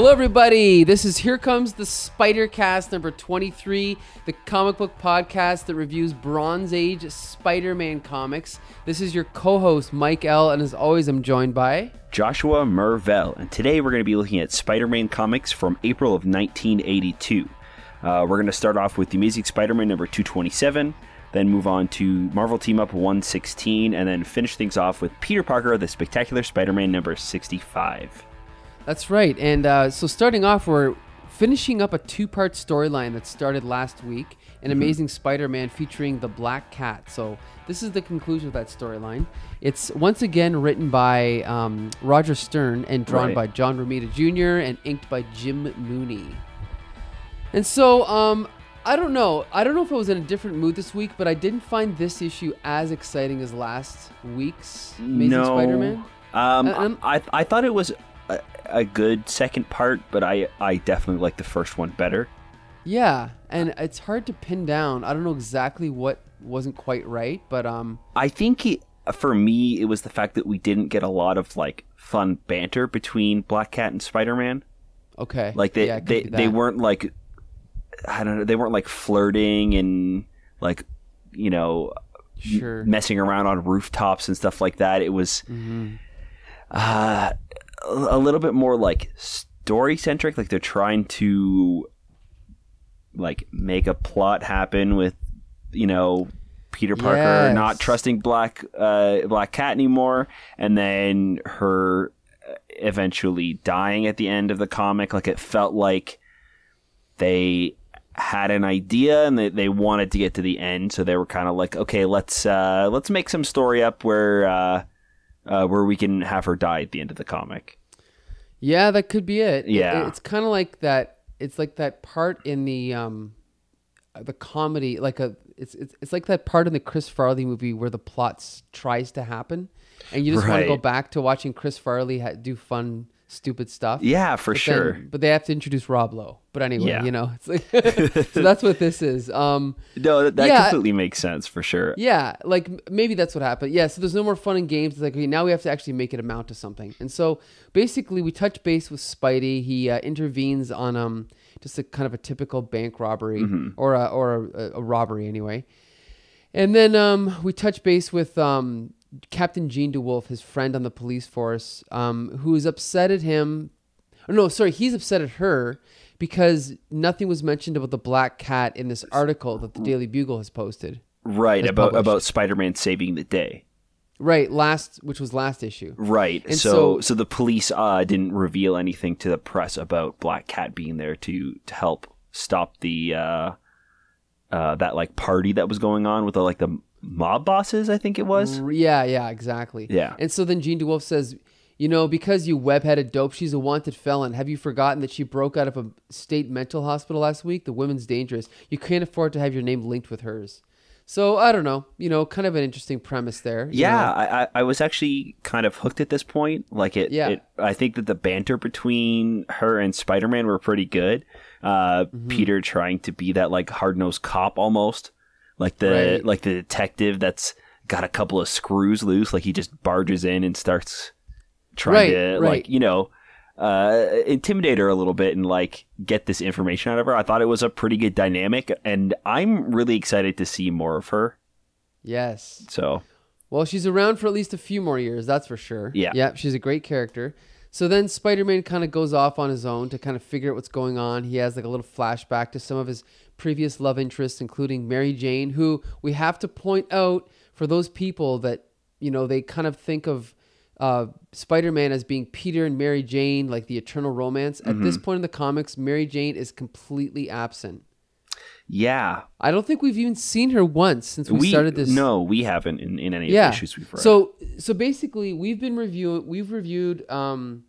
Hello, everybody. This is Here Comes the Spider Cast number 23, the comic book podcast that reviews Bronze Age Spider Man comics. This is your co host, Mike L., and as always, I'm joined by. Joshua Mervell, and today we're going to be looking at Spider Man comics from April of 1982. Uh, we're going to start off with The Amazing Spider Man number 227, then move on to Marvel Team Up 116, and then finish things off with Peter Parker, The Spectacular Spider Man number 65. That's right. And uh, so, starting off, we're finishing up a two part storyline that started last week An Amazing Spider Man featuring the Black Cat. So, this is the conclusion of that storyline. It's once again written by um, Roger Stern and drawn Right. by John Romita Jr. and inked by Jim Mooney. And so, um, I don't know. I don't know if I was in a different mood this week, but I didn't find this issue as exciting as last week's Amazing no. Spider-Man. Um, um, I, I thought it was a, a good second part, but I, I definitely like the first one better. Yeah, and it's hard to pin down. I don't know exactly what wasn't quite right, but um, I think for me, it was the fact that we didn't get a lot of like fun banter between Black Cat and Spider Man. okay. Like they Yeah, they, they weren't like I don't know they weren't like flirting and like you know sure. messing around on rooftops and stuff like that. It was Mhm. uh, a little bit more like story centric. Like they're trying to like make a plot happen with you know Peter Parker Yes. not trusting Black uh, Black Cat anymore, and then her uh, eventually dying at the end of the comic. Like it felt like they had an idea and they, they wanted to get to the end, so they were kind of like, okay, let's uh, let's make some story up where uh, uh, where we can have her die at the end of the comic. Yeah, that could be it. It- Yeah. it's kind of like that. It's like that part in the um, the comedy, like a. It's, it's it's like that part in the Chris Farley movie where the plot tries to happen, and you just want to go back to watching Chris Farley ha- do fun, stupid stuff. Yeah, for But sure. then- but they have to introduce Rob Lowe. But anyway, Yeah. you know, it's like so that's what this is. Um, no, that, that Yeah. completely makes sense for sure. yeah, like maybe that's what happened. Yeah, so there's no more fun and games. It's like okay, now we have to actually make it amount to something. And so basically, we touch base with Spidey. He uh, intervenes on um just a kind of a typical bank robbery or a, or a, a robbery anyway. And then um, we touch base with um, Captain Jean DeWolff, his friend on the police force, um, who is upset at him. Oh, no, sorry, he's upset at her because nothing was mentioned about the black cat in this article that the Daily Bugle has posted. Right As about published. about Spider-Man saving the day. Right, last which was last issue. Right. And so, so- so the police uh, didn't reveal anything to the press about Black Cat being there to to help stop the uh, uh, that like party that was going on with the like the mob bosses. I think it was. Yeah, yeah, exactly. Yeah. And so then Jean DeWolff says, you know, because you web-headed dope, she's a wanted felon. Have you forgotten that she broke out of a state mental hospital last week? The woman's dangerous. You can't afford to have your name linked with hers. So I don't know, you know, kind of an interesting premise there. Yeah. I, I I was actually kind of hooked at this point. Like it, Yeah. it I think that the banter between her and Spider Man were pretty good. Uh, Mm-hmm. Peter trying to be that like hard nosed cop almost, like the Right. like the detective that's got a couple of screws loose. Like he just barges in and starts trying Right, to right. like you know uh, intimidate her a little bit and like get this information out of her. I thought it was a pretty good dynamic, and I'm really excited to see more of her. Yes. So Well, she's around for at least a few more years, that's for sure. Yeah. Yep, she's a great character. So then Spider Man kind of goes off on his own to kind of figure out what's going on. He has like a little flashback to some of his previous love interests, including Mary Jane, who we have to point out for those people that, you know, they kind of think of uh, Spider Man as being Peter and Mary Jane, like the eternal romance. At this point in the comics, Mary Jane is completely absent. Yeah, I don't think we've even seen her once since we, started this. No, we haven't in, in any yeah. of the issues we've read. So so basically, we've been reviewing. We've reviewed. Um,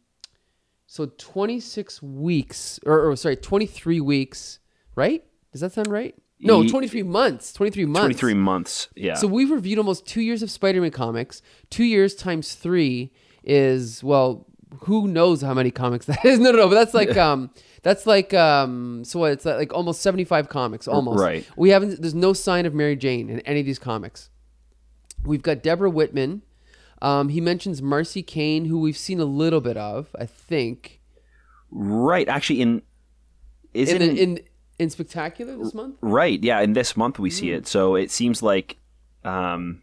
so twenty six weeks, or, or sorry, twenty three weeks. Right? Does that sound right? No, twenty three months. Twenty three months. 23 months. Yeah. So we've reviewed almost two years of Spider Man comics. Two years times three is well, who knows how many comics that is? No, no, no. But that's like um, that's like um, so what? It's like almost seventy five comics. Almost. right. We haven't. There's no sign of Mary Jane in any of these comics. We've got Deborah Whitman. Um, he mentions Marcy Kane, who we've seen a little bit of, I think. Right. Actually, in is in, it in, in in spectacular this month. right? Yeah, in this month we see Mm. it. So it seems like, um,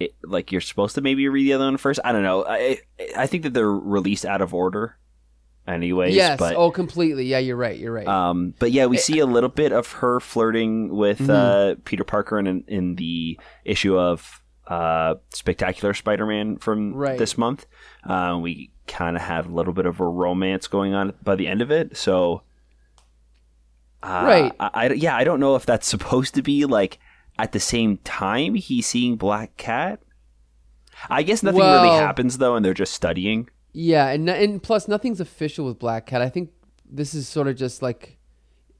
it, like you're supposed to maybe read the other one first. I don't know. I I think that they're released out of order, anyways. yes. But oh, completely. Yeah, you're right. You're right. Um, but yeah, we see a little bit of her flirting with Mm-hmm. uh, Peter Parker in, in the issue of uh, Spectacular Spider-Man from Right. this month. Uh, we kind of have a little bit of a romance going on by the end of it. So, uh, Right. I, I- yeah, I don't know if that's supposed to be like at the same time he's seeing Black Cat. I guess nothing really happens though, and they're just studying. Yeah, and and plus nothing's official with Black Cat. I think this is sort of just like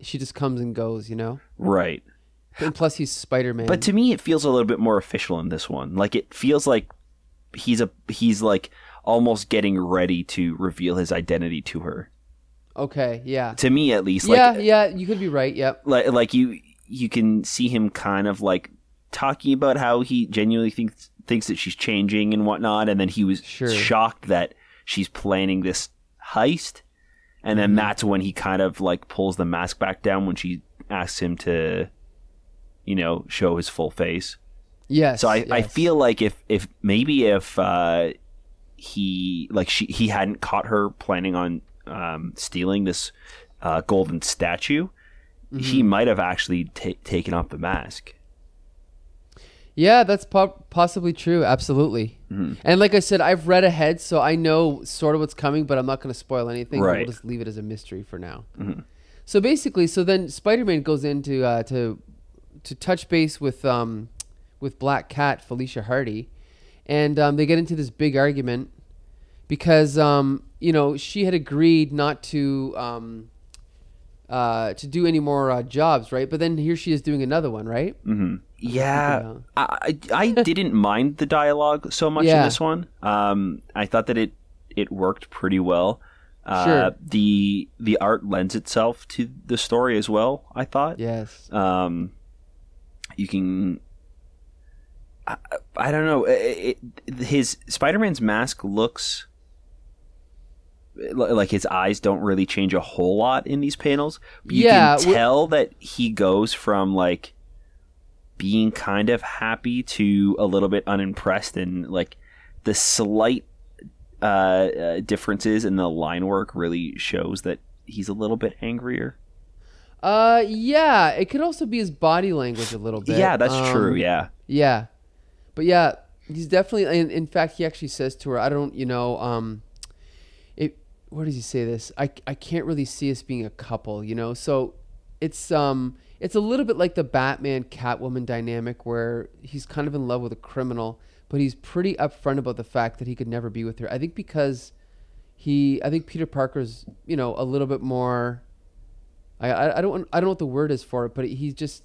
she just comes and goes, you know. Right. And plus he's Spider Man. But to me, it feels a little bit more official in this one. Like it feels like he's a he's like almost getting ready to reveal his identity to her. okay, yeah, To me, at least. Like, yeah, yeah. You could be right. Yep. like like you you can see him kind of like talking about how he genuinely thinks thinks that she's changing and whatnot, and then he was Sure. shocked that she's planning this heist, and then that's when he kind of like pulls the mask back down when she asks him to, you know, show his full face. Yes. So I, I feel like if if maybe if uh, he like she he hadn't caught her planning on um, stealing this uh, golden statue, he Mm-hmm. might have actually ta- taken off the mask. Yeah, that's po- possibly true. Absolutely. Mm-hmm. And like I said, I've read ahead, so I know sort of what's coming, but I'm not going to spoil anything. Right. Mm-hmm. We'll just leave it as a mystery for now. So basically, so then Spider-Man goes into uh, to to touch base with um, with Black Cat Felicia Hardy, and um, they get into this big argument because um, you know she had agreed not to um, uh, to do any more uh, jobs, right? But then here she is doing another one, right? Yeah, Yeah. I I I didn't mind the dialogue so much in this one. Um, I thought that it it worked pretty well. Uh, Sure. The the art lends itself to the story as well. I thought. Yes. um, you can I, I don't know it, it, his spider-man's mask looks like his eyes don't really change a whole lot in these panels but you Yeah, can tell that he goes from like being kind of happy to a little bit unimpressed and like the slight uh, uh, differences in the line work really shows that he's a little bit angrier Uh, yeah. It could also be his body language a little bit. yeah that's true Um, yeah Yeah, but yeah, he's definitely. In, in fact, he actually says to her, "I don't, you know, um, it. Where does he say this? I, I can't really see us being a couple, you know. So, it's um, it's a little bit like the Batman Catwoman dynamic, where he's kind of in love with a criminal, but he's pretty upfront about the fact that he could never be with her. I think because he, I think Peter Parker's, you know, a little bit more. I, I, don't I don't know what the word is for it, but he's just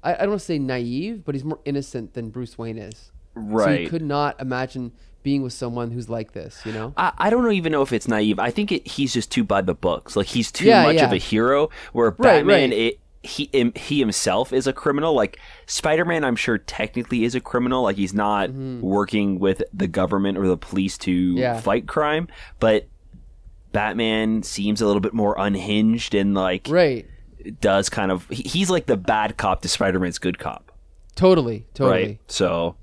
I, I don't want to say naive, but he's more innocent than Bruce Wayne is. So right he could not imagine being with someone who's like this, you know? I, I don't even know if it's naive. I think it, he's just too by the books. Like he's too Yeah, much of a hero. Where Right, Batman, right. It, he him, he himself is a criminal. Like Spider Man, I'm sure technically is a criminal. Like he's not working with the government or the police to Mm-hmm. Yeah. fight crime. But Batman seems a little bit more unhinged and like Right. does kind of. He's like the bad cop to Spider Man's good cop. Totally. Totally. Right. So,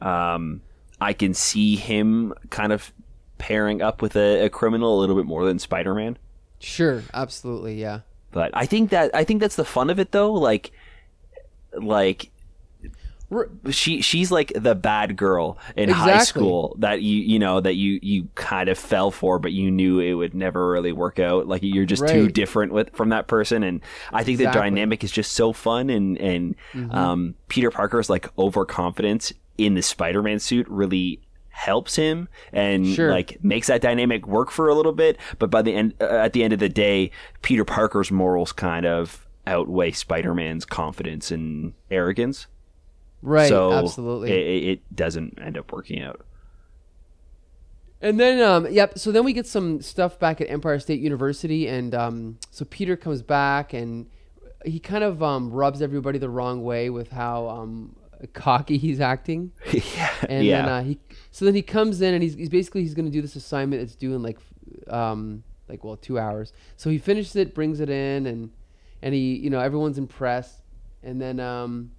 um, I can see him kind of pairing up with a, a criminal a little bit more than Spider Man. Sure. Absolutely. Yeah. But I think that I think that's the fun of it, though. Like, like she she's like the bad girl in high school that you you know that you you kind of fell for, but you knew it would never really work out. Like you're just too different with from that person, and I think the dynamic is just so fun. And and Mm-hmm. um, Peter Parker's like overconfidence in the Spider-Man suit really helps him and Sure. like makes that dynamic work for a little bit but by the end uh, at the end of the day peter parker's morals kind of outweigh spider-man's confidence and arrogance Right. so absolutely. it, it- it doesn't end up working out And then, um, yep. So then we get some stuff back at Empire State University, and um, so Peter comes back, and he kind of um, rubs everybody the wrong way with how um, cocky he's acting. yeah And yeah then uh, he, so then he comes in, and he's, he's basically he's going to do this assignment. It's due in like um, like well two hours. So he finishes it, brings it in, and and he you know everyone's impressed, and then um,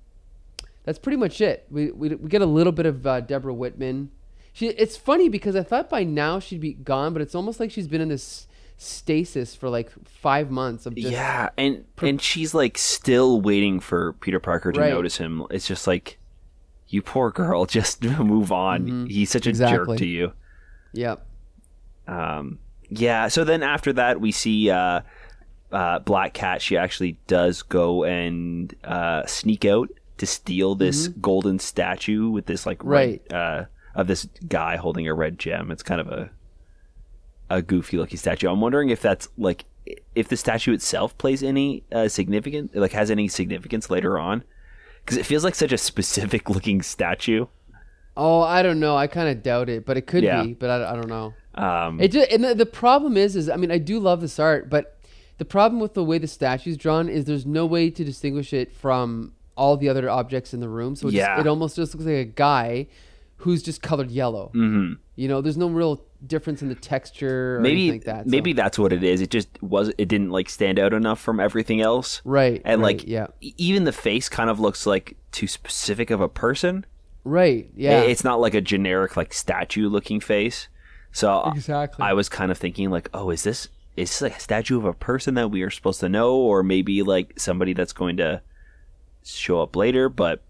that's pretty much it. We we, we get a little bit of uh, Deborah Whitman. She it's funny because I thought by now she'd be gone, but it's almost like she's been in this stasis for like five months of just yeah, and and she's like still waiting for Peter Parker to Right. notice him. It's just like, you poor girl, just move on. He's such a Mm-hmm. Exactly. jerk to you. Yep. Um, yeah. So then after that, we see uh, uh, Black Cat. She actually does go and uh, sneak out to steal this golden statue with this like red, uh, of this guy holding a red gem. It's kind of a a goofy looking statue. I'm wondering if that's like if the statue itself plays any uh, significant like has any significance later on because it feels like such a specific looking statue. Oh, I don't know. I kind of doubt it, but it could Yeah. be. But I, I don't know. Um, It just, and the, the problem is, is I mean, I do love this art, but the problem with the way the statue's drawn is there's no way to distinguish it from all the other objects in the room. So it, Yeah. just, it almost just looks like a guy who's just colored yellow. mhm. You know, there's no real difference in the texture or maybe like that. so- maybe that's what it is. It just was it didn't like stand out enough from everything else. right, And right, like yeah, even the face kind of looks like too specific of a person. right, yeah, It's not like a generic like statue looking face. So exactly. I was kind of thinking like, oh, is this is this like a statue of a person that we are supposed to know, or maybe like somebody that's going to show up later? But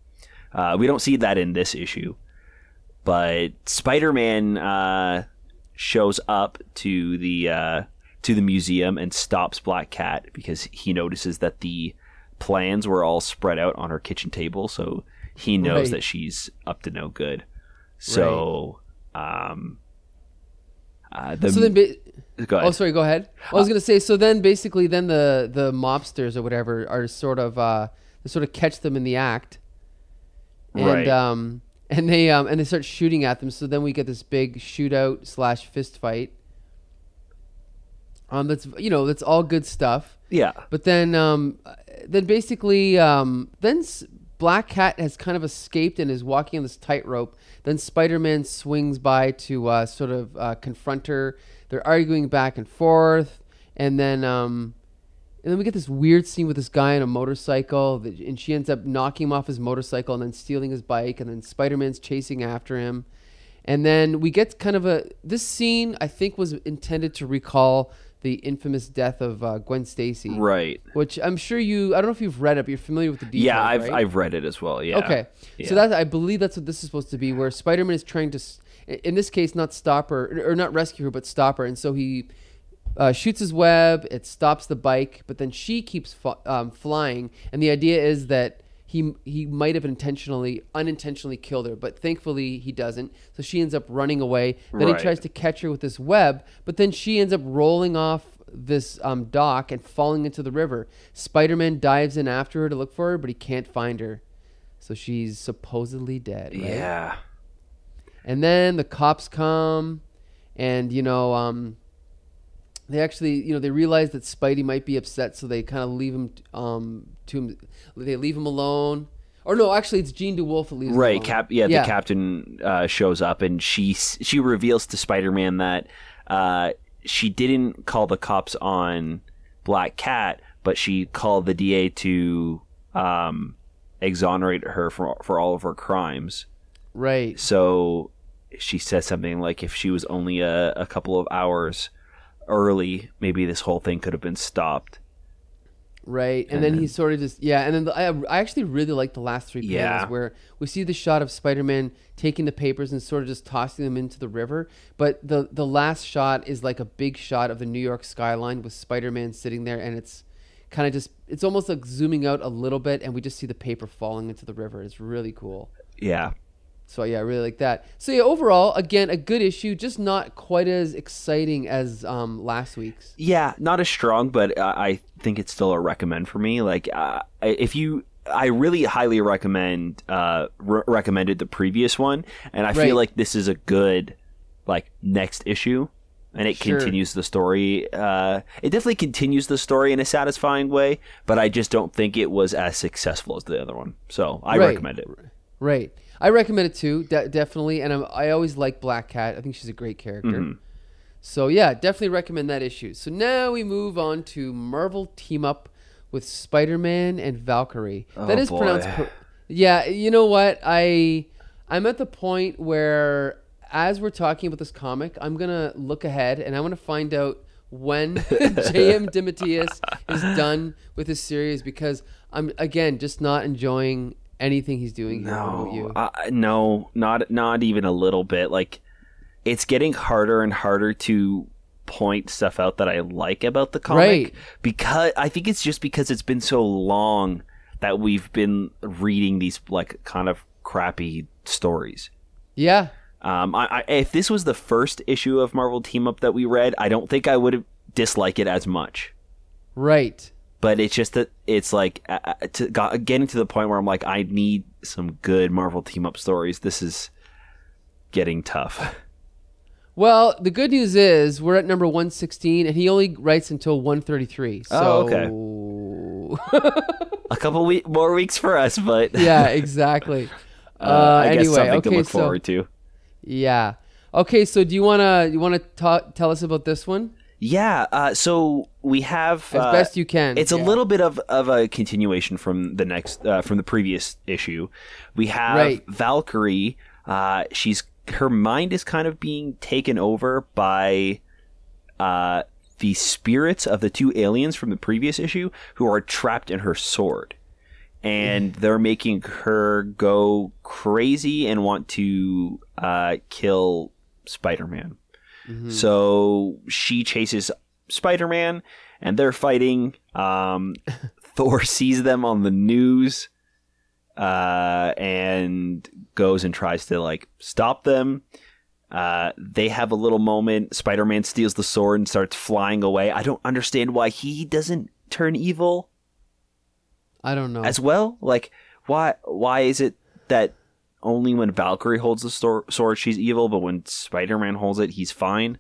uh, we don't see that in this issue. But Spider Man uh, shows up to the uh, to the museum and stops Black Cat because he notices that the plans were all spread out on her kitchen table, so he knows Right. that she's up to no good. So, um, uh, the so then, ba- go ahead. oh, sorry, go ahead. I was gonna say, so then basically, then the the mobsters or whatever are sort of uh, they sort of catch them in the act, and Right. um, and they um, and they start shooting at them. So then we get this big shootout slash fist fight. Um, that's you know that's all good stuff. yeah, But then, um, then basically, um, then S- Black Cat has kind of escaped and is walking on this tightrope. Then Spider Man swings by to uh, sort of uh, confront her. They're arguing back and forth, and then, um, and then we get this weird scene with this guy on a motorcycle, that, and she ends up knocking him off his motorcycle and then stealing his bike, and then Spider Man's chasing after him. And then we get kind of a this scene I think was intended to recall the infamous death of uh, Gwen Stacy right. which I'm sure you. I don't know if you've read it, but you're familiar with the details. Yeah, I've right? I've read it as well. Yeah. Okay, Yeah. so that's, I believe that's what this is supposed to be, where Spider-Man is trying to, in this case, not stop her or not rescue her, but stop her, and so he uh, shoots his web. It stops the bike, but then she keeps fa- um, flying, and the idea is that he he might have intentionally, unintentionally killed her, but thankfully he doesn't. So she ends up running away. Then Right. he tries to catch her with this web, but then she ends up rolling off this um, dock and falling into the river. Spider-Man dives in after her to look for her, but he can't find her. So she's supposedly dead. Right? Yeah. And then the cops come, and you know, um, they actually, you know, they realize that Spidey might be upset, so they kind of leave him um, to him. They leave him alone. Or no, actually, it's Jean DeWolff that leaves Right. Cap. Yeah, The captain uh, shows up and she she reveals to Spider Man that uh, she didn't call the cops on Black Cat, but she called the DA to um, exonerate her for for all of her crimes. Right. So she says something like, if she was only a, a couple of hours early, maybe this whole thing could have been stopped. Right, and, then he sort of just yeah, and then the, I I actually really like the last three panels Yeah. where we see the shot of Spider-Man taking the papers and sort of just tossing them into the river, but the the last shot is like a big shot of the New York skyline with Spider-Man sitting there, and it's kind of just it's almost like zooming out a little bit, and we just see the paper falling into the river. It's really cool. Yeah. So yeah, I really like that. So yeah, overall, again, a good issue, just not quite as exciting as um, last week's. Yeah, not as strong, but uh, I think it's still a recommend for me. Like, uh, if you, I really highly recommend, uh, re- recommended the previous one, and I Right. feel like this is a good, like, next issue, and it Sure. continues the story. Uh, it definitely continues the story in a satisfying way, but I just don't think it was as successful as the other one. So I Right. recommend it. Right. I recommend it too, de- definitely. And I'm, I always like Black Cat. I think she's a great character. Mm-hmm. So yeah, definitely recommend that issue. So now we move on to Marvel team up with Spider-Man and Valkyrie. Oh, that is boy. pronounced. Per- yeah, you know what? I I'm at the point where as we're talking about this comic, I'm gonna look ahead and I want to find out when J.M. DeMatteis is done with his series because I'm again just not enjoying anything he's doing here. What about No, you? uh, no, not not even a little bit. Like it's getting harder and harder to point stuff out that I like about the comic Right. because I think it's just because it's been so long that we've been reading these like kind of crappy stories. yeah, Um, I, I, if this was the first issue of Marvel Team Up that we read, I don't think I would have dislike it as much. right. But it's just that it's like uh, uh, to, got, getting to the point where I'm like, I need some good Marvel Team Up stories. This is getting tough. Well, the good news is we're at number 116, and he only writes until 133. So, Oh, A couple we- more weeks for us, but yeah, exactly. Uh, uh, I guess anyway, something okay, to look so forward to. yeah, okay. So, do you wanna you wanna ta- tell us about this one Yeah. Uh, so we have as uh, best you can? It's a little bit of, of a continuation from the next uh, from the previous issue. We have Right. Valkyrie. Uh, she's her mind is kind of being taken over by uh, the spirits of the two aliens from the previous issue who are trapped in her sword. And they're making her go crazy and want to uh, kill Spider Man. Mhm. So she chases Spider Man, and they're fighting. Um, Thor sees them on the news, uh, and goes and tries to like stop them. Uh, they have a little moment. Spider Man steals the sword and starts flying away. I don't understand why he doesn't turn evil I don't know. as well. Like, why? Why is it that only when Valkyrie holds the stor- sword she's evil, but when Spider Man holds it, he's fine?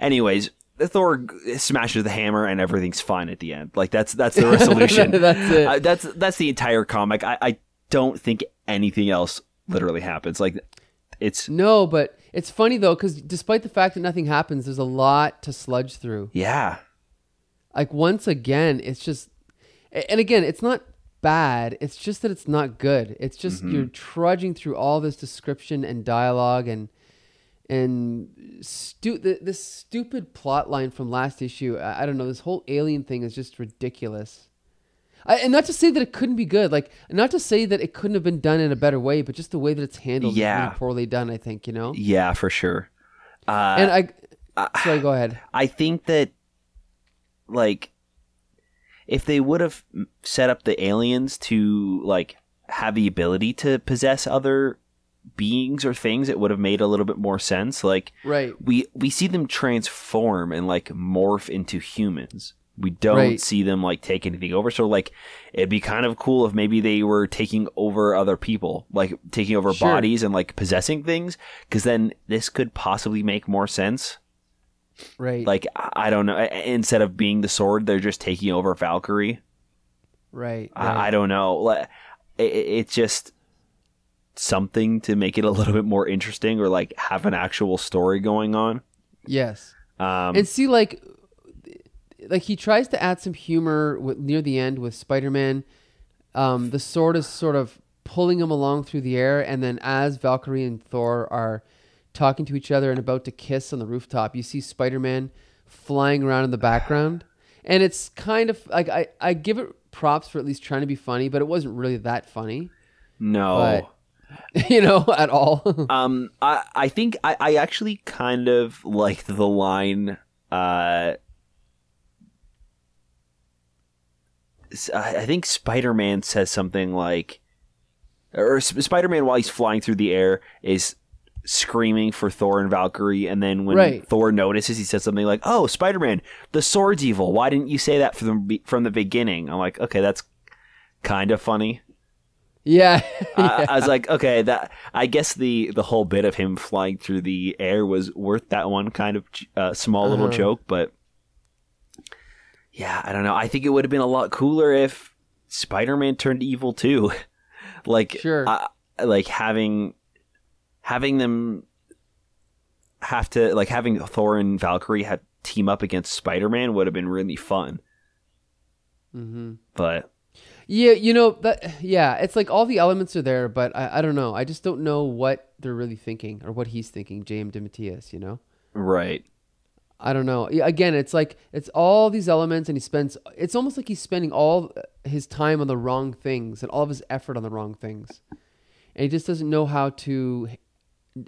Anyways, Thor smashes the hammer and everything's fine at the end. Like that's that's the resolution. That's it. Uh, that's that's the entire comic. I, I don't think anything else literally happens. Like it's no, but it's funny though because despite the fact that nothing happens, there's a lot to sludge through. yeah, Like once again, it's just, and again, it's not bad. It's just that it's not good. It's just Mm-hmm. you're trudging through all this description and dialogue and and stu- th- this stupid plot line from last issue. I, I don't know. This whole alien thing is just ridiculous. I, and not to say that it couldn't be good, like not to say that it couldn't have been done in a better way, but just the way that it's handled Yeah. really poorly done. I think you know. yeah, for sure. Uh, and I, sorry, go ahead. I think that like if they would have set up the aliens to like have the ability to possess other beings or things it would have made a little bit more sense like Right. we we see them transform and like morph into humans we don't Right. see them like take anything over so like it'd be kind of cool if maybe they were taking over other people like taking over Sure. bodies and like possessing things because then this could possibly make more sense Right. like I don't know. Instead of being the sword, they're just taking over Valkyrie. right. right. I, I don't know. Like, It, it- it's just something to make it a little bit more interesting, or like have an actual story going on. yes. Um, and see like like he tries to add some humor with, near the end with spider-man um, the sword is sort of pulling him along through the air and then as valkyrie and thor are talking to each other and about to kiss on the rooftop you see spider-man flying around in the background and it's kind of like i, I give it props for at least trying to be funny but it wasn't really that funny no. you know at all Um, I I think I, I actually kind of liked the line. Uh, I think Spider Man says something like, or Spider Man while he's flying through the air is screaming for Thor and Valkyrie, and then when Right. Thor notices, he says something like, "Oh, Spider Man, the sword's evil. Why didn't you say that from the from the beginning?" I'm like, okay, that's kind of funny. yeah, I, I was like, okay, that I guess the the whole bit of him flying through the air was worth that one kind of uh, small little Uh-huh. joke, but yeah, I don't know. I think it would have been a lot cooler if Spider-Man turned evil too, like Sure. uh, like having having them have to like having Thor and Valkyrie have team up against Spider Man would have been really fun. Mm-hmm. But Yeah, you know that. Yeah, it's like all the elements are there, but I, I don't know. I just don't know what they're really thinking or what he's thinking, J.M. DeMatteis. You know, right, I don't know. Again, it's like it's all these elements, and he spends. It's almost like he's spending all his time on the wrong things and all of his effort on the wrong things, and he just doesn't know how to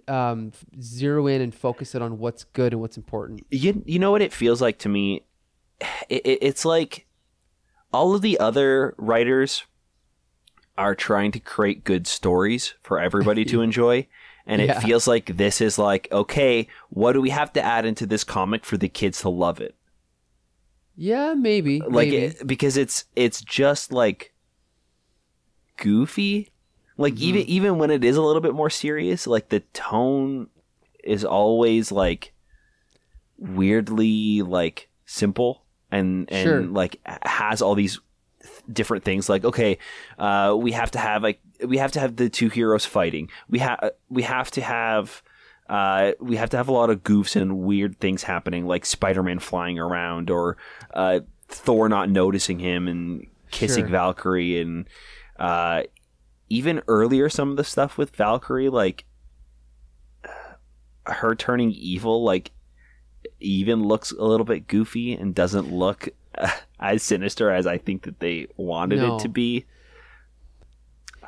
um, zero in and focus it on what's good and what's important. you you know what it feels like to me. It, it, it's like all of the other writers are trying to create good stories for everybody to enjoy. And it feels like this is like, okay, what do we have to add into this comic for the kids to love it? Yeah, maybe. like maybe. it, because it's it's just like goofy like Mm-hmm. even even when it is a little bit more serious like the tone is always like weirdly like simple and and Sure. like has all these different things like okay uh we have to have like we have to have the two heroes fighting we have we have to have uh, we have to have a lot of goofs and weird things happening, like Spider-Man flying around or uh, Thor not noticing him and kissing Sure. Valkyrie, and uh, even earlier some of the stuff with Valkyrie, like her turning evil, like even looks a little bit goofy and doesn't look uh, as sinister as I think that they wanted No. it to be.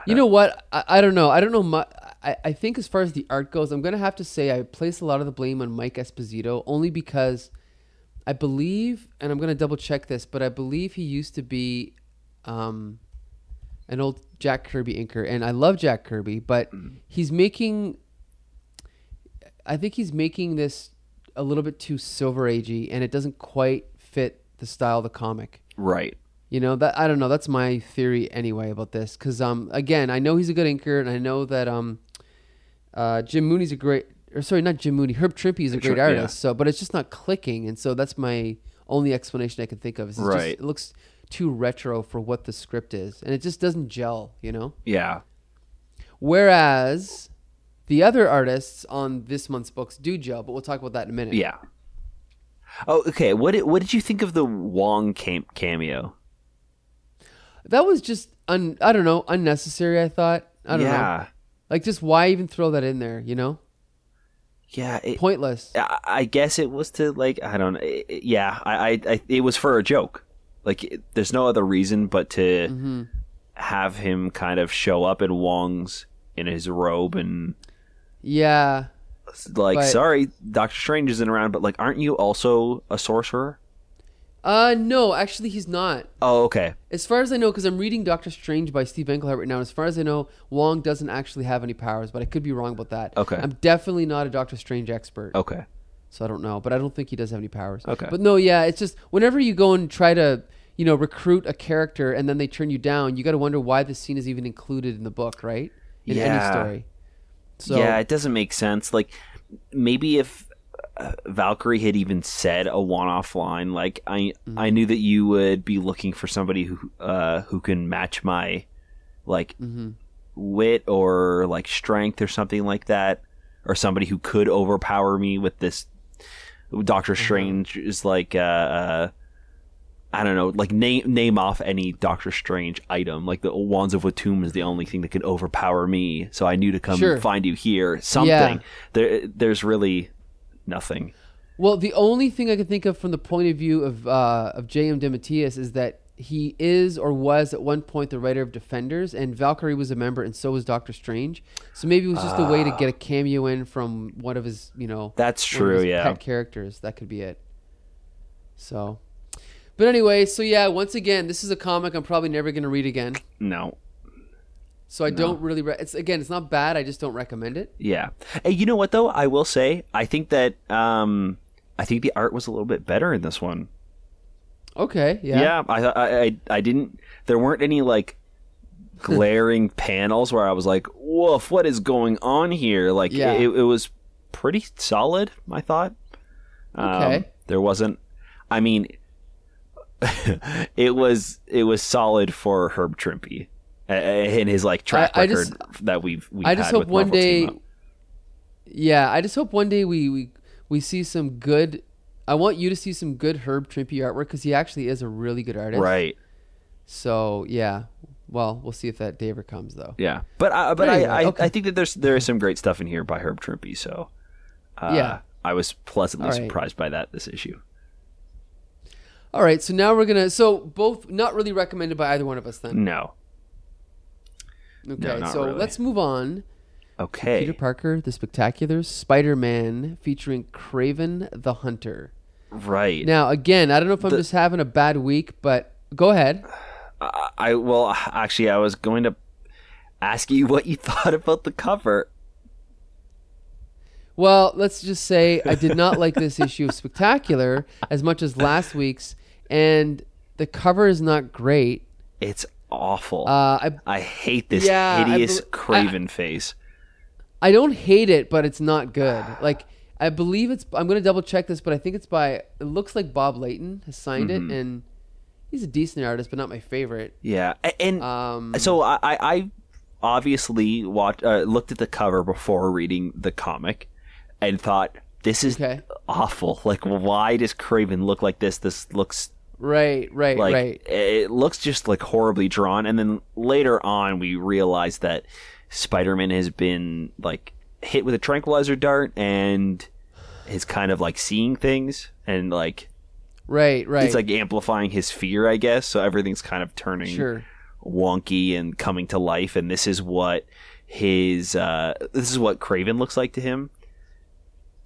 You know what? I, I don't know. I don't know much. I, I think as far as the art goes, I'm gonna have to say I place a lot of the blame on Mike Esposito only because I believe, and I'm gonna double check this, but I believe he used to be um, an old Jack Kirby inker, and I love Jack Kirby, but he's making. I think he's making this a little bit too Silver Agey, and it doesn't quite fit the style of the comic. Right. You know that I don't know. That's my theory anyway about this. Because um, again, I know he's a good inker, and I know that um, uh, Jim Mooney's a great. Or sorry, not Jim Mooney. Herb Trimpe is a great Trim- yeah. artist. So, but it's just not clicking, and so that's my only explanation I can think of. Is it's just- Right. it looks too retro for what the script is, and it just doesn't gel. You know. Yeah. Whereas the other artists on this month's books do gel, but we'll talk about that in a minute. Yeah. Oh, okay. What did, what did you think of the Wong cam- cameo? That was just un. I don't know, unnecessary. I thought. I don't know. Like, just why even throw that in there? You know, Yeah. It, pointless. I I guess it was to like I don't it- yeah, I, I, I it was for a joke. Like it, there's no other reason but to Mm-hmm. have him kind of show up in Wong's in his robe and Yeah. like But- sorry, Doctor Strange isn't around, but like aren't you also a sorcerer? Uh, no, actually, he's not. Oh, okay. As far as I know, because I'm reading Doctor Strange by Steve Englehart right now. As far as I know, Wong doesn't actually have any powers, but I could be wrong about that. Okay. I'm definitely not a Doctor Strange expert, Okay. So I don't know. But I don't think he does have any powers. Okay. But no, yeah, it's just whenever you go and try to, you know, recruit a character and then they turn you down, you got to wonder why this scene is even included in the book, right? In any story. So yeah, it doesn't make sense. Like maybe if uh, Valkyrie had even said a one-off line, like I Mm-hmm. I knew that you would be looking for somebody who uh, who can match my like Mm-hmm. wit or like strength or something like that, or somebody who could overpower me with this. Doctor Mm-hmm. Strange is like uh, uh I don't know, like name name off any Doctor Strange item. Like the Wands of Watoomb is the only thing that can overpower me, so I knew to come Sure. find you here. Something. Yeah. There, there's really nothing. Well, the only thing I can think of from the point of view of uh, of J.M. DeMatteis is that he is or was at one point the writer of Defenders, and Valkyrie was a member, and so was Doctor Strange. So maybe it was just a way to get a cameo in from one of his, you know, That's true. Yeah. pet characters. That could be it. So, but anyway, so yeah, once again, this is a comic I'm probably never going to read again. No. So I don't really. Re- it's again, it's not bad. I just don't recommend it. Yeah. Hey, you know what though? I will say I think that um I think the art was a little bit better in this one. Okay, yeah, Yeah, I I, I I didn't. There weren't any like glaring panels where I was like, "Woof, what is going on here?" Like Yeah. it, it was pretty solid. I thought. Um, Okay. There wasn't. I mean, it was it was solid for Herb Trimpe in his like track I- I record just- that we've we've I just hope one Marvel day. Yeah, I just hope one day we, we we see some good. I want you to see some good Herb Trimpe artwork because he actually is a really good artist. Right. So yeah, well, we'll see if that day ever comes though. Yeah. But I, but I. I, Okay. I think that there's there is some great stuff in here by Herb Trimpe. So uh, Yeah. I was pleasantly right. surprised by that this issue. All right, so now we're gonna. So both not really recommended by either one of us then. No. Okay, not so really. let's move on. Okay. Peter Parker, the Spectacular Spider-Man, featuring Kraven the Hunter. Right. Now, again, I don't know if I'm just having a bad week, but go ahead. I, I well actually I was going to ask you what you thought about the cover. Well, let's just say I did not like this issue of Spectacular as much as last week's, and the cover is not great. It's awful. Uh, I I hate this Yeah, hideous bel- Kraven face. I don't hate it, but it's not good. Like I believe it's. I'm gonna double check this, but I think it's by. It looks like Bob Layton has signed Mm-hmm. it, and he's a decent artist, but not my favorite. Yeah, and Um, so I, I obviously watched uh, looked at the cover before reading the comic, and thought this is Okay. awful. Like, why does Kraven look like this? This looks right, right, like right. it looks just like horribly drawn. And then later on, we realize that Spider-Man has been like hit with a tranquilizer dart and is kind of like seeing things and like Right, right. it's like amplifying his fear, I guess. So everything's kind of turning sure. wonky and coming to life and this is what his uh this is what Kraven looks like to him.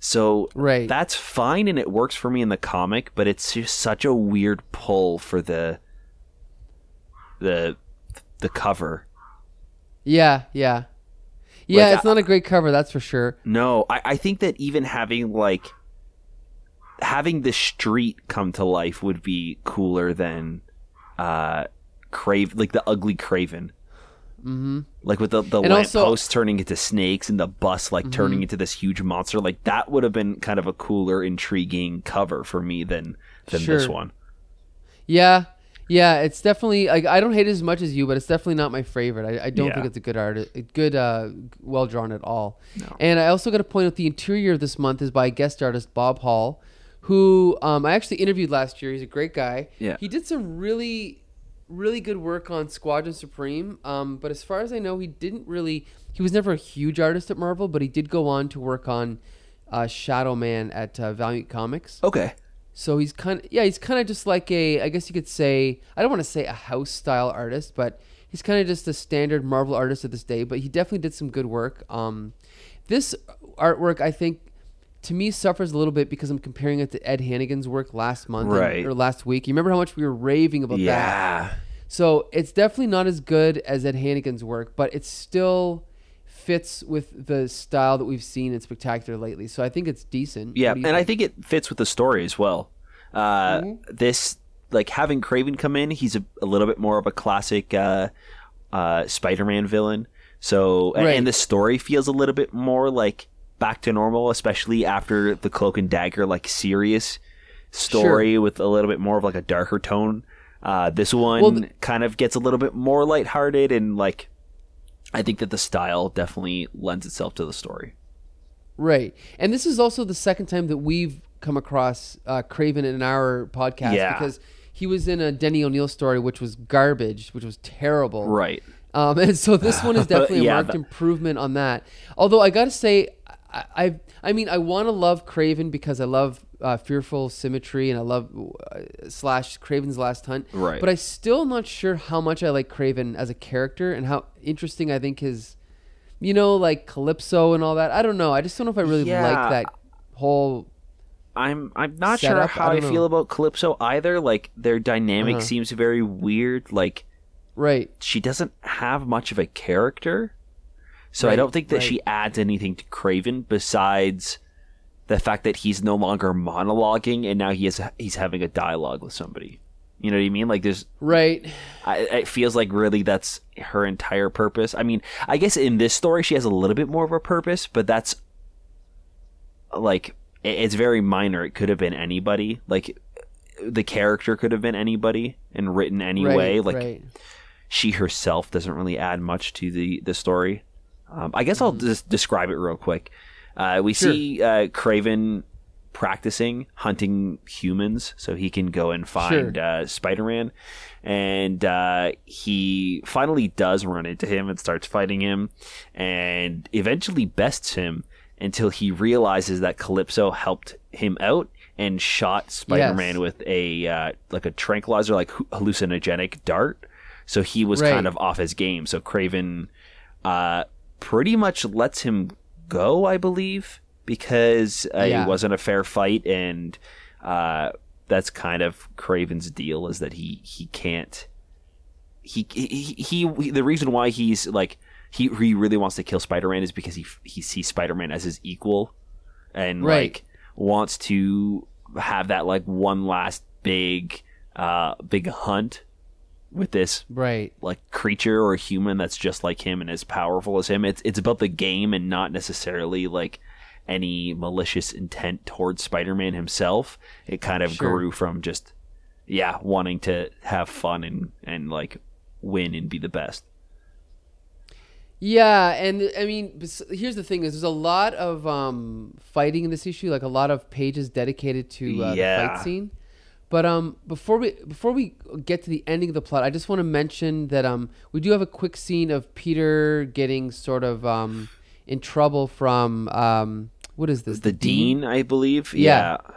So Right. that's fine and it works for me in the comic, but it's just such a weird pull for the the the cover. Yeah, yeah. Yeah, Like, it's not a great cover, that's for sure. No, I, I think that even having like having the street come to life would be cooler than uh crave like the ugly Kraven. Mm-hmm. Like with the the And also- Mm-hmm. turning into snakes and the bus like turning into this huge monster, like that would have been kind of a cooler, intriguing cover for me than than this one. Yeah, yeah. It's definitely like I don't hate it as much as you, but it's definitely not my favorite. I, I don't Yeah. think it's a good art, a good, uh, well drawn at all. And I also got to point out the interior of this month is by guest artist Bob Hall, who um, I actually interviewed last year. He's a great guy. Yeah. he did some really, really good work on Squadron Supreme. Um, but as far as I know, he didn't really. He was never a huge artist at Marvel, but he did go on to work on uh, Shadow Man at uh, Valiant Comics. Okay. So he's kind of yeah, he's kind of just like a I guess you could say I don't want to say a house style artist, but he's kind of just a standard Marvel artist of this day. But he definitely did some good work. Um, this artwork I think to me suffers a little bit because I'm comparing it to Ed Hannigan's work last month and- or last week. You remember how much we were raving about that? Yeah. So it's definitely not as good as Ed Hannigan's work, but it's still fits with the style that we've seen in Spectacular lately. So I think it's decent. Yeah, What do you and I think it fits with the story as well. Uh, Mm-hmm. This, like having Kraven come in, he's a, a little bit more of a classic uh, uh, Spider-Man villain. So, and- Right. and the story feels a little bit more like back to normal, especially after the Cloak and Dagger, like serious story with a little bit more of like a darker tone. Uh, this one Well, th- kind of gets a little bit more lighthearted and like. I think that the style definitely lends itself to the story. Right. And this is also the second time that we've come across uh, Kraven in our podcast Yeah. because he was in a Denny O'Neil story, which was garbage, which was terrible. Right. Um, and so this one is definitely a marked that- improvement on that. Although I got to say, I, I, I mean, I want to love Kraven because I love uh, Fearful Symmetry and I love uh, slash Kraven's Last Hunt. Right. But I'm still not sure how much I like Kraven as a character and how interesting I think his, you know, like Calypso and all that. I don't know. I just don't know if I really Yeah. like that whole. I'm I'm not set sure how I I, feel about Calypso either. Like their dynamic Uh-huh. seems very weird. Like Right. she doesn't have much of a character. So I don't think that right. she adds anything to Kraven besides the fact that he's no longer monologuing and now he is he's having a dialogue with somebody. You know what I mean? Like there's Right. I, it feels like really that's her entire purpose. I mean, I guess in this story she has a little bit more of a purpose, but that's like it's very minor. It could have been anybody. Like the character could have been anybody and written anyway. right. like right. she herself doesn't really add much to the the story. Um, I guess I'll just describe it real quick. Uh, we Sure. see uh, Kraven practicing hunting humans so he can go and find Sure. uh, Spider-Man, and uh, he finally does run into him and starts fighting him, and eventually bests him until he realizes that Calypso helped him out and shot Spider-Man Yes. with a uh, like a tranquilizer, like hallucinogenic dart. So he was Right. kind of off his game. So Kraven uh, pretty much lets him go, I believe, because uh, Yeah. it wasn't a fair fight, and uh, that's kind of Kraven's deal is that he he can't. He, he he he the reason why he's like he he really wants to kill Spider-Man is because he he sees Spider-Man as his equal and Right. like wants to have that like one last big uh big hunt with this Right. like creature or human that's just like him and as powerful as him. It's it's about the game and not necessarily like any malicious intent towards Spider-Man himself. It kind of Sure. grew from just yeah, wanting to have fun and and like win and be the best. Yeah, and I mean, here's the thing: is there's a lot of um, fighting in this issue, like a lot of pages dedicated to uh, the fight scene. But um, before we before we get to the ending of the plot, I just want to mention that um, we do have a quick scene of Peter getting sort of um, in trouble from um, what is this? The dean, I believe. Yeah. yeah.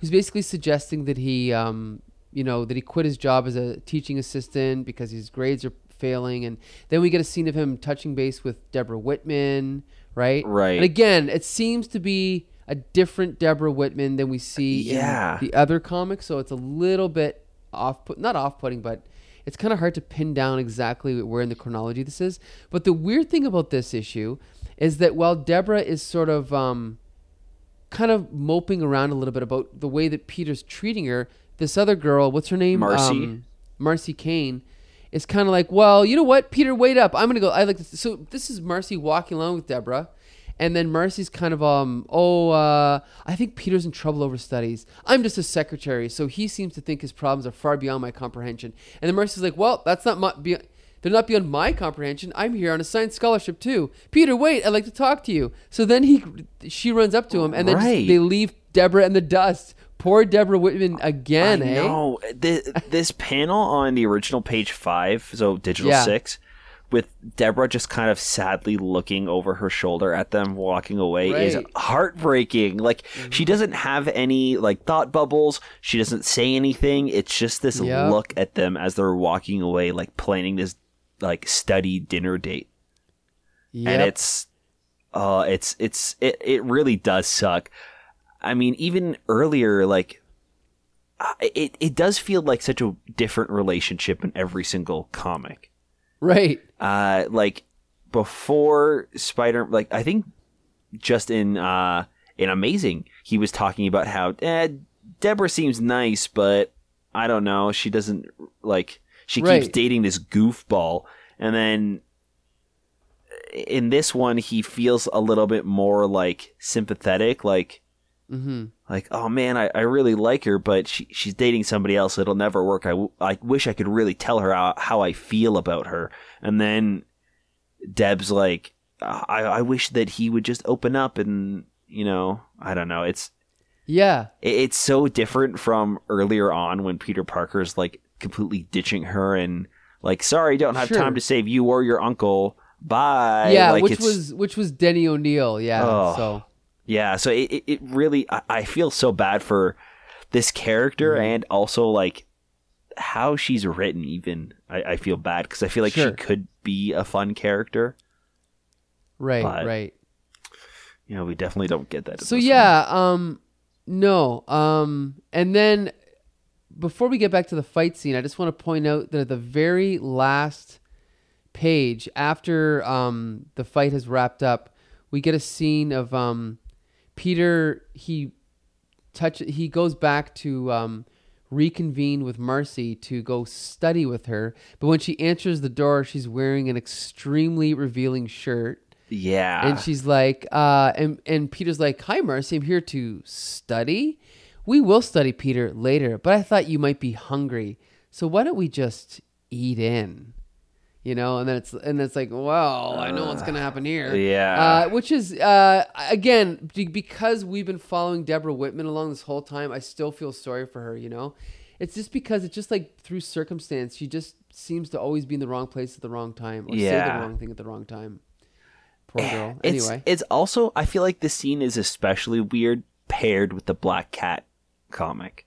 who's basically suggesting that he, um, you know, that he quit his job as a teaching assistant because his grades are failing, and then we get a scene of him touching base with Deborah Whitman, right? Right. And again, it seems to be a different Deborah Whitman than we see Yeah. in the other comics, so it's a little bit off, put not off putting, but it's kind of hard to pin down exactly where in the chronology this is. But the weird thing about this issue is that while Deborah is sort of um, kind of moping around a little bit about the way that Peter's treating her. This other girl, what's her name? Marcy. Um, Marcy Kane. Is kind of like, well, you know what, Peter, wait up. I'm gonna go. I like this. So this is Marcy walking along with Deborah, and then Marcy's kind of um, oh, uh, I think Peter's in trouble over studies. I'm just a secretary, so he seems to think his problems are far beyond my comprehension. And then Marcy's like, well, that's not my. Be- they're not beyond my comprehension. I'm here on a science scholarship too. Peter, wait, I'd like to talk to you. So then he, she runs up to him, and then just- they leave Deborah in the dust. Poor Deborah Whitman again, I eh? know. This, this panel on the original page five, so digital Yeah. six, with Deborah just kind of sadly looking over her shoulder at them walking away is Right. Mm-hmm. heartbreaking. Like she doesn't have any like thought bubbles. She doesn't say anything. It's just this Yep. look at them as they're walking away, like planning this like study dinner date. Yep. and it's uh it's it's it, it really does suck i mean even earlier like uh, it it does feel like such a different relationship in every single comic right. uh like before spider like i think just in uh in amazing he was talking about how eh, deborah seems nice but i don't know. She doesn't like she keeps dating this goofball. And then in this one he feels a little bit more like sympathetic like Mm-hmm. like oh man I, I really like her but she, she's dating somebody else it'll never work I, w- I wish i could really tell her how, how i feel about her and then deb's like I, I wish that he would just open up and you know i don't know it's Yeah. it- it's so different from earlier on when peter parker's like completely ditching her and like sorry don't have Sure. time to save you or your uncle bye yeah, like which was which was Denny O'Neil. Yeah. Oh. So Yeah, so it, it, really, I, I feel so bad for this character Mm-hmm. and also like how she's written. Even I, I feel bad because I feel like Sure. she could be a fun character. right, But- right. You know, we definitely don't get that. So this one. yeah, um, no, um, and then before we get back to the fight scene, I just want to point out that at the very last page, after um, the fight has wrapped up, we get a scene of um, Peter. He touch. He goes back to um, reconvene with Marcy to go study with her. But when she answers the door, she's wearing an extremely revealing shirt. yeah, And she's like, uh, and, and Peter's like, Hi, Marcy, I'm here to study. We will study, Peter, later, but I thought you might be hungry. So why don't we just eat in? You know, and then it's and it's like, well, I know what's gonna happen here. Yeah. Uh, which is uh, again because we've been following Deborah Whitman along this whole time. I still feel sorry for her. You know, it's just because it's just like through circumstance, she just seems to always be in the wrong place at the wrong time or say the wrong thing at the wrong time. Poor girl. It's Anyway, it's also I feel like this scene is especially weird paired with the Black Cat comic.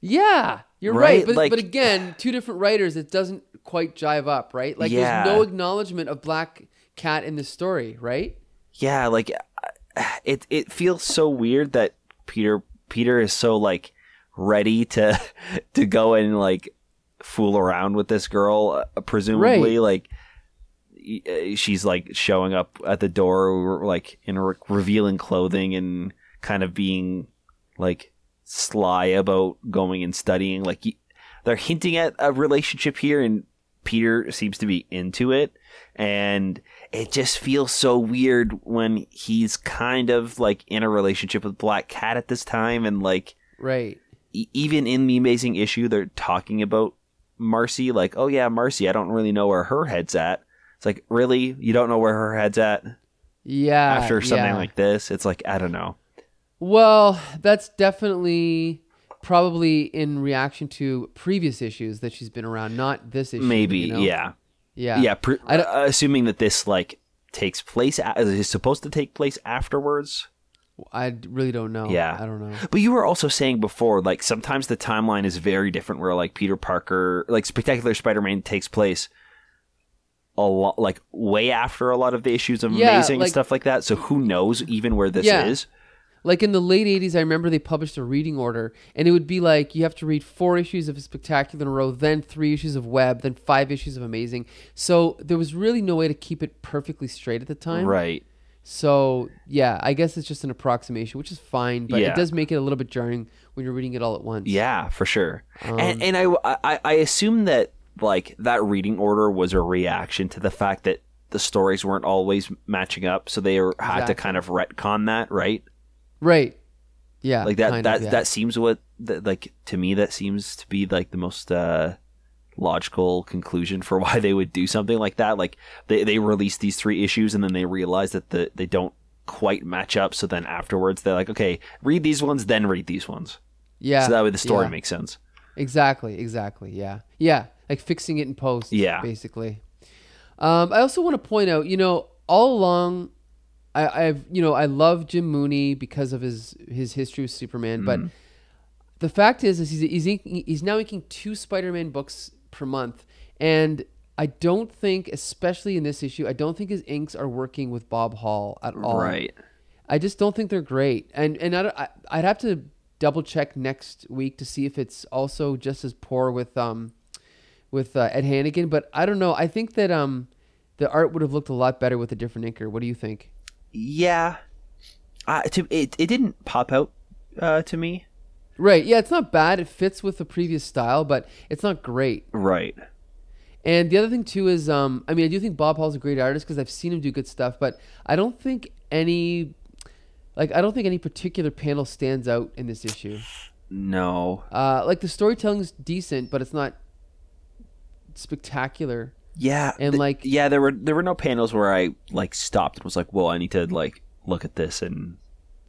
yeah, you're Right? right. But, Like- but again, two different writers. It doesn't quite jive up, right? Like Yeah. there's no acknowledgement of Black Cat in this story, right? Yeah, like it it feels so weird that Peter Peter is so like ready to to go and like fool around with this girl uh, presumably Right. like uh, she's like showing up at the door like in re- revealing clothing and kind of being like sly about going and studying like they're hinting at a relationship here and Peter seems to be into it and it just feels so weird when he's kind of like in a relationship with Black Cat at this time and like Right. e- even in the amazing issue they're talking about Marcy like oh yeah Marcy I don't really know where her head's at it's like really you don't know where her head's at Yeah. after something yeah. like this it's like I don't know Well, that's definitely probably in reaction to previous issues that she's been around, not this issue. maybe you know? yeah Yeah. yeah pr- I don't- uh, assuming that this like takes place a- is supposed to take place afterwards I really don't know. Yeah. I don't know. But you were also saying before, like sometimes the timeline is very different. Where like Peter Parker, like Spectacular Spider-Man takes place a lot, like way after a lot of the issues of Yeah, Amazing like- and stuff like that. So who knows even where this Yeah. is? Like in the late 80s, I remember they published a reading order, and it would be like you have to read four issues of Spectacular in a row, then three issues of Web, then five issues of Amazing. So there was really no way to keep it perfectly straight at the time. Right. So yeah, I guess it's just an approximation, which is fine, but Yeah. it does make it a little bit jarring when you're reading it all at once. Yeah, for sure. Um, and and I, I I assume that like that reading order was a reaction to the fact that the stories weren't always matching up, so they had to kind of retcon that, right? Right. Yeah. like that that of, yeah. that seems what that, like to me that seems to be like the most uh logical conclusion for why they would do something like that like they they release these three issues and then they realize that the they don't quite match up so then afterwards they're like okay read these ones then read these ones Yeah. so that way the story yeah. makes sense Exactly, exactly. Yeah. Yeah. Like fixing it in post. Yeah. Basically. Um, I also want to point out, you know, all along I, I've you know, I love Jim Mooney because of his his history with Superman, but the fact is is he's he's, inking, he's now inking two Spider-Man books per month and I don't think, especially in this issue, I don't think his inks are working with Bob Hall at all. right I just don't think they're great, and and I, I I'd have to double check next week to see if it's also just as poor with um with uh, Ed Hannigan. But I don't know. I think that um the art would have looked a lot better with a different inker. What do you think? Yeah uh, to, it, it didn't pop out uh, to me Right. Yeah, it's not bad. It fits with the previous style, but it's not great. right And the other thing too is, um, I mean, I do think Bob Hall's a great artist because I've seen him do good stuff, but I don't think any, like, I don't think any particular panel stands out in this issue. no Uh, like the storytelling's decent, but it's not spectacular. Yeah, And, th- like- yeah, there were there were no panels where I like stopped and was like, "Well, I need to like look at this and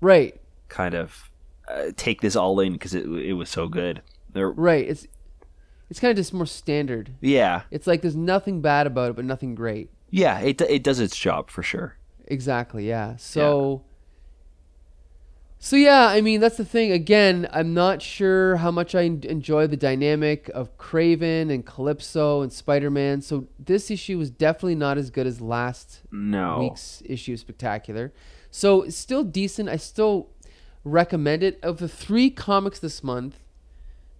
Right, kind of uh, take this all in because it it was so good." There, right. It's it's kind of just more standard. yeah, It's like there's nothing bad about it, but nothing great. yeah, it it does its job for sure. Exactly. Yeah. So. So yeah, I mean that's the thing. Again, I'm not sure how much I enjoy the dynamic of Kraven and Calypso and Spider-Man. So this issue was definitely not as good as last No, week's issue spectacular so it's still decent i still recommend it of the three comics this month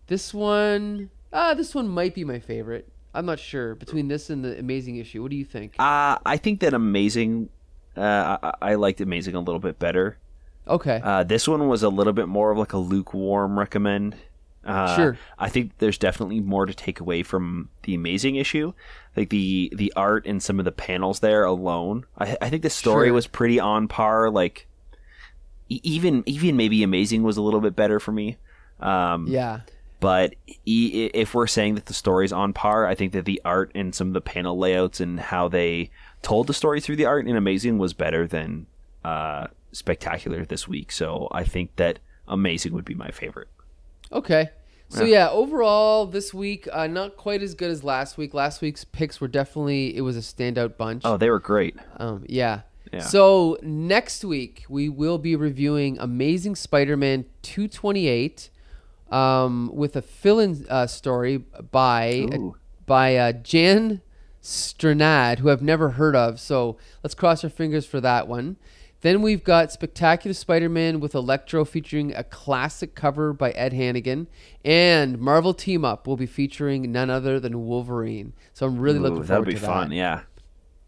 this one ah this one might be my favorite i'm not sure between this and the amazing issue what do you think uh, I think that amazing. Uh, I, I liked amazing a little bit better. Okay Uh, this one was a little bit more of like a lukewarm recommend. Uh, Sure. I think there's definitely more to take away from the amazing issue, like the the art and some of the panels there alone. I, I think the story Sure. was pretty on par. Like even even maybe amazing was a little bit better for me. Um, yeah But e- if we're saying that the story's on par, I think that the art and some of the panel layouts and how they told the story through the art in Amazing was better than uh, Spectacular this week. So I think that Amazing would be my favorite. Okay. So yeah, overall this week uh, not quite as good as last week. Last week's picks were definitely it was a standout bunch. Oh, they were great. Um, yeah. Yeah. So next week we will be reviewing Amazing Spider-Man 228 um, with a fill-in uh, story by Ooh. by uh, Jan Strnad, who I've never heard of. So let's cross our fingers for that one. Then we've got Spectacular Spider-Man with Electro featuring a classic cover by Ed Hannigan, and Marvel Team Up will be featuring none other than Wolverine. So I'm really looking Ooh, forward that would be to fun. Yeah.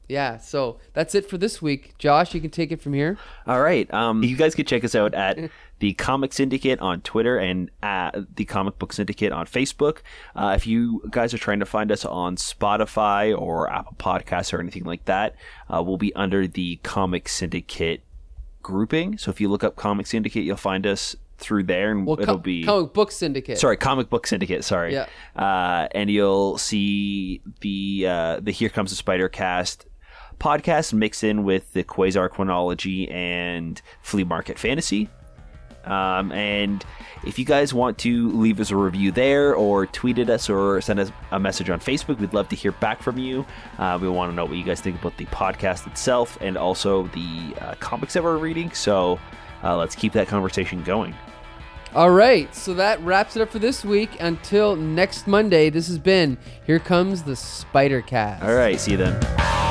Yeah, so that's it for this week. Josh, you can take it from here. All right. Um, you guys can check us out at the Comic Syndicate on Twitter and at the Comic Book Syndicate on Facebook. Uh, if you guys are trying to find us on Spotify or Apple Podcasts or anything like that, uh, we'll be under the Comic Syndicate grouping. So if you look up Comic Syndicate, you'll find us through there, and Well, it'll com- be Comic Book Syndicate. sorry comic book syndicate sorry Yeah. uh, and you'll see the uh, the here comes the spider cast podcast mixed in with the quasar chronology and flea market fantasy um, and if you guys want to leave us a review there or tweet at us or send us a message on facebook we'd love to hear back from you uh, we want to know what you guys think about the podcast itself and also the uh, comics that we're reading so uh, let's keep that conversation going All right, so that wraps it up for this week. Until next Monday, this has been Here Comes the Spider Cast. all right see you then